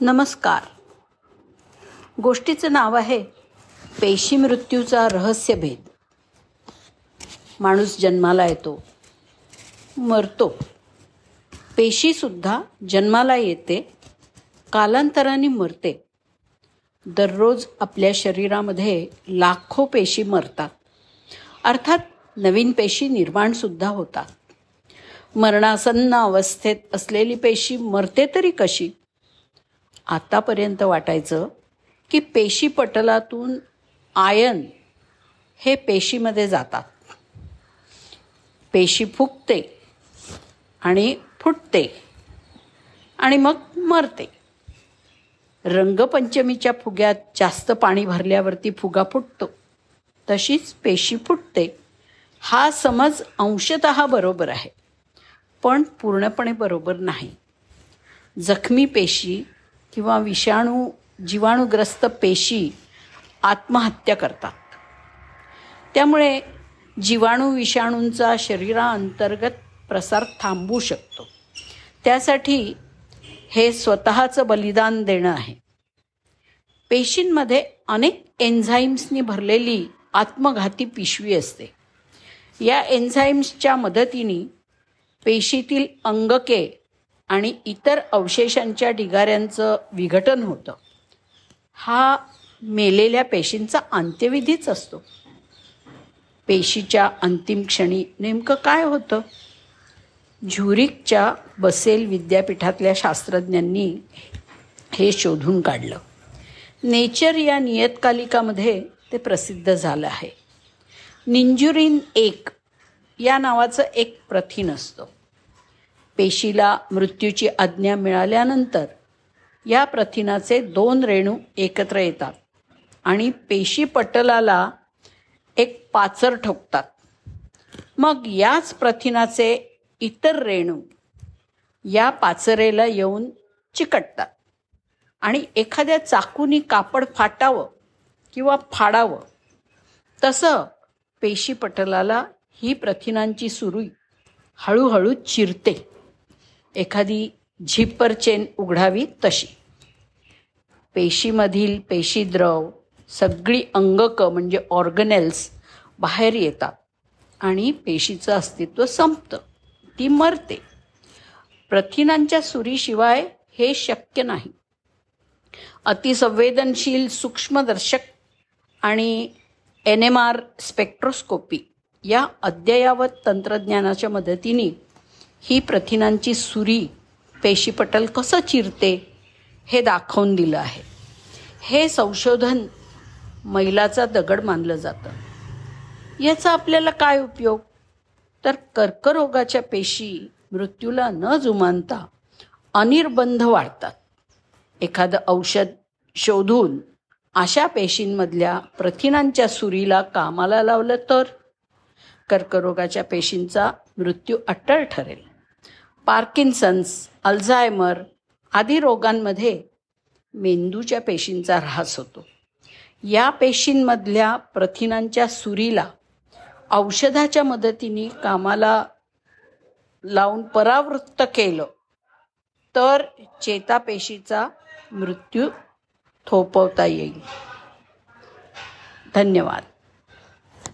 नमस्कार. गोष्टीचं नाव आहे पेशी मृत्यूचा रहस्यभेद माणूस जन्माला येतो मरतो. पेशीसुद्धा जन्माला येते कालांतराने मरते. दररोज आपल्या शरीरामध्ये लाखो पेशी मरतात. अर्थात नवीन पेशी निर्माणसुद्धा होतात. मरणासन्न अवस्थेत असलेली पेशी मरते तरी कशी? आतापर्यंत वाटायचं की पेशीपटलातून आयन हे पेशीमध्ये जातात. पेशी फुगते आणि फुटते आणि मग मरते. रंगपंचमीच्या फुग्यात जास्त पाणी भरल्यावरती फुगा फुटतो. तशीच पेशी फुटते. हा समज अंशत बरोबर आहे. पण पूर्णपणे बरोबर नाही. जखमी पेशी किंवा विषाणू जीवाणूग्रस्त पेशी आत्महत्या करतात. त्यामुळे जीवाणू विषाणूंचा शरीराअंतर्गत प्रसार थांबवू शकतो. त्यासाठी हे स्वतःचं बलिदान देणं आहे. पेशींमध्ये अनेक एन्झाईम्सनी भरलेली आत्मघाती पिशवी असते. या एन्झाईम्सच्या मदतीने पेशीतील अंगके आणि इतर अवशेषांच्या ढिगाऱ्यांचं विघटन होतं. हा मेलेल्या पेशींचा अंत्यविधीच असतो. पेशीच्या अंतिम क्षणी नेमकं काय होतं? झुरिकच्या बसेल विद्यापीठातल्या शास्त्रज्ञांनी हे शोधून काढलं. नेचर या नियतकालिकामध्ये ते प्रसिद्ध झालं आहे. निंजुरिन एक या नावाचं एक प्रथिन असतं. पेशीला मृत्यूची आज्ञा मिळाल्यानंतर या प्रथिनाचे दोन रेणू एकत्र येतात आणि पेशी पटलाला एक पाचर ठोकतात. मग याच प्रथिनाचे इतर रेणू या पाचरेला येऊन चिकटतात आणि एखाद्या चाकूनी कापड फाटावं किंवा फाडावं तसं पेशी पटलाला ही प्रथिनांची सुरुई हळूहळू चिरते. एखादी झिप्पर चेन उघडावी तशी. पेशीमधील पेशीद्रव सगळी अंगक म्हणजे ऑर्गनेल्स बाहेर येतात आणि पेशीचं अस्तित्व संपतं. ती मरते. प्रथिनांच्या सुरीशिवाय हे शक्य नाही. अतिसंवेदनशील सूक्ष्मदर्शक आणि एन एम आर स्पेक्ट्रोस्कोपी या अद्ययावत तंत्रज्ञानाच्या मदतीने ही प्रथिनांची सुरी पेशीपटल कसं चिरते हे दाखवून दिलं आहे. हे संशोधन मैलाचा दगड मानलं जातं. याचा आपल्याला काय उपयोग? तर कर्करोगाच्या पेशी मृत्यूला न जुमानता अनिर्बंध वाढतात. एखादं औषध शोधून अशा पेशींमधल्या प्रथिनांच्या सुरीला कामाला लावलं तर कर्करोगाच्या पेशींचा मृत्यू अट्टळ ठरेल. पार्किन्सन्स अल्झायमर आदी रोगांमध्ये मेंदूच्या पेशींचा ऱ्हास होतो. या पेशींमधल्या प्रथिनांच्या सुरीला औषधाच्या मदतीने कामाला लावून परावृत्त केलं तर चेतापेशीचा मृत्यू थोपवता येईल. धन्यवाद.